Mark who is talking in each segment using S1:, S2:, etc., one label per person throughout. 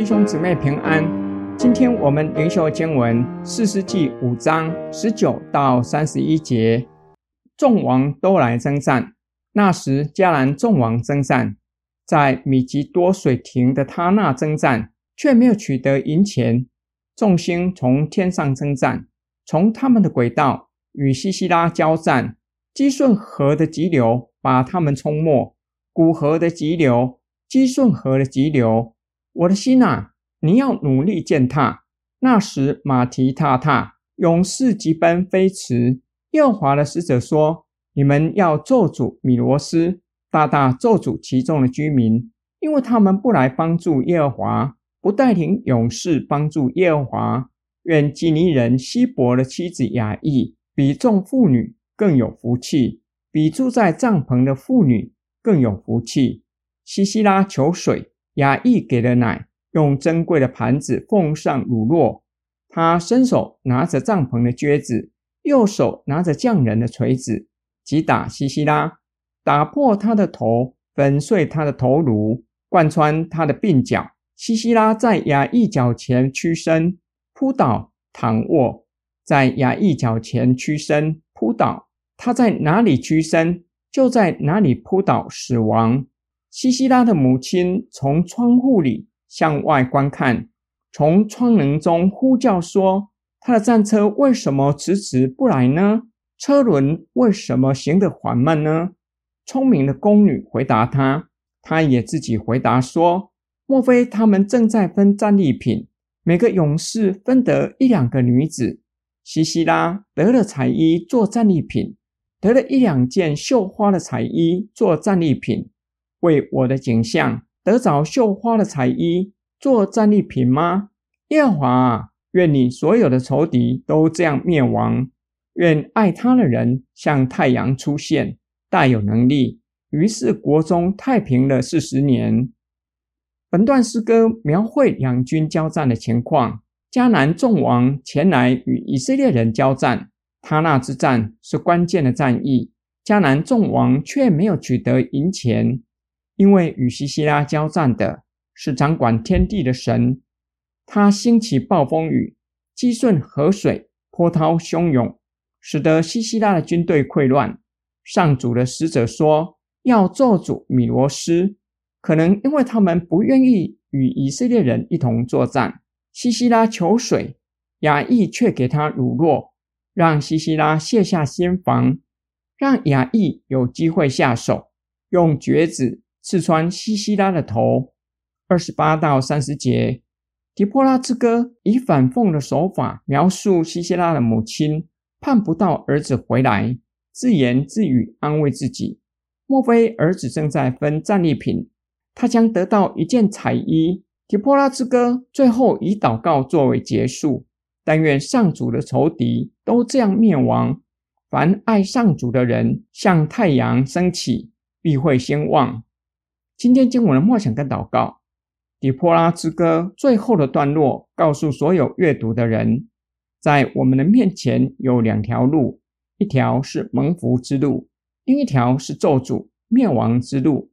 S1: 弟兄姊妹平安。今天我们灵修经文四世纪五章十九到三十一节。众王都来征战。那时迦南众王征战，在米吉多水亭的他那征战，却没有取得赢钱。众星从天上征战，从他们的轨道与西西拉交战。基顺河的急流把他们冲没，古河的急流，基顺河的急流。我的心啊，你要努力践踏。那时马蹄踏踏，勇士急奔飞驰。耶和华的使者说：“你们要咒诅米罗斯，大大咒诅其中的居民，因为他们不来帮助耶和华，不带领勇士帮助耶和华。愿基尼人希伯的妻子雅意比众妇女更有福气，比住在帐篷的妇女更有福气。西西拉求水。”雅亿给了奶，用珍贵的盘子奉上乳酪。他伸手拿着帐篷的橛子，右手拿着匠人的锤子，击打西西拉，打破他的头，粉碎他的头颅，贯穿他的鬓角。西西拉在雅亿脚前屈身，扑倒，躺卧，在雅亿脚前屈身，扑倒。他在哪里屈身，就在哪里扑倒，死亡。西西拉的母亲从窗户里向外观看，从窗棱中呼叫说：“他的战车为什么迟迟不来呢？车轮为什么行得缓慢呢？”聪明的宫女回答他，他也自己回答说：“莫非他们正在分战利品？每个勇士分得一两个女子。西西拉得了彩衣做战利品，得了一两件绣花的彩衣做战利品。”为我的景象得着绣花的彩衣做战利品吗？耶和华啊，愿你所有的仇敌都这样灭亡。愿爱他的人像太阳出现，大有能力。于是国中太平了四十年。本段诗歌描绘两军交战的情况。迦南众王前来与以色列人交战，他那之战是关键的战役。迦南众王却没有取得赢钱。因为与西西拉交战的是掌管天地的神，他兴起暴风雨，激顺河水，波涛汹涌，使得西西拉的军队溃乱。上主的使者说要做主米罗斯，可能因为他们不愿意与以色列人一同作战。西西拉求水，雅亿却给他乳酪，让西西拉卸下心防，让雅亿有机会下手，用橛子。刺穿西西拉的头，二十八到三十节。狄波拉之歌以反讽的手法描述西西拉的母亲盼不到儿子回来，自言自语安慰自己：莫非儿子正在分战利品？他将得到一件彩衣。狄波拉之歌最后以祷告作为结束：但愿上主的仇敌都这样灭亡。凡爱上主的人，像太阳升起，必会兴旺。今天经文的默想跟祷告，底波拉之歌最后的段落，告诉所有阅读的人，在我们的面前有两条路，一条是蒙福之路，另一条是咒诅灭亡之路。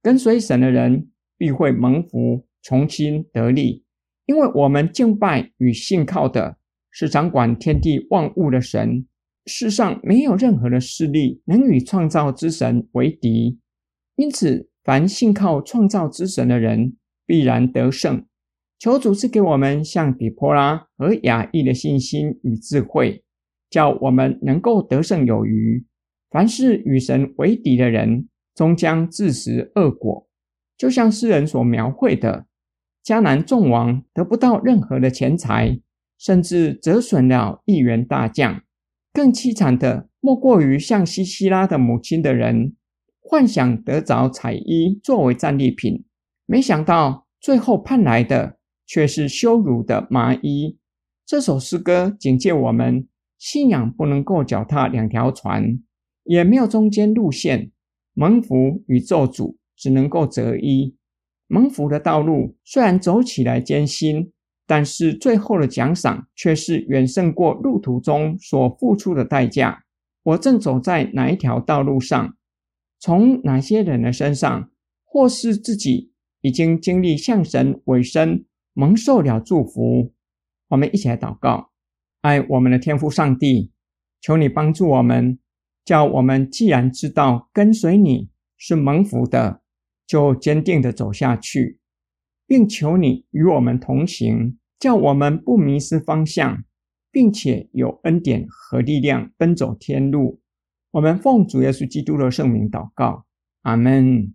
S1: 跟随神的人必会蒙福，重新得力，因为我们敬拜与信靠的是掌管天地万物的神，世上没有任何的势力能与创造之神为敌，因此。凡信靠创造之神的人，必然得胜。求主赐给我们像底波拉和雅亿的信心与智慧，叫我们能够得胜有余。凡是与神为敌的人，终将自食恶果。就像诗人所描绘的，迦南众王得不到任何的钱财，甚至折损了一员大将。更凄惨的，莫过于像西西拉的母亲的人。幻想得着彩衣作为战利品，没想到最后盼来的却是羞辱的麻衣。这首诗歌警戒我们：信仰不能够脚踏两条船，也没有中间路线。蒙福与咒诅只能够择一。蒙福的道路虽然走起来艰辛，但是最后的奖赏却是远胜过路途中所付出的代价。我正走在哪一条道路上？从哪些人的身上，或是自己已经经历向神委身蒙受了祝福。我们一起来祷告：爱我们的天父上帝，求你帮助我们，叫我们既然知道跟随你是蒙福的，就坚定的走下去，并求你与我们同行，叫我们不迷失方向，并且有恩典和力量奔走天路。我们奉主耶稣基督的圣名祷告，阿门。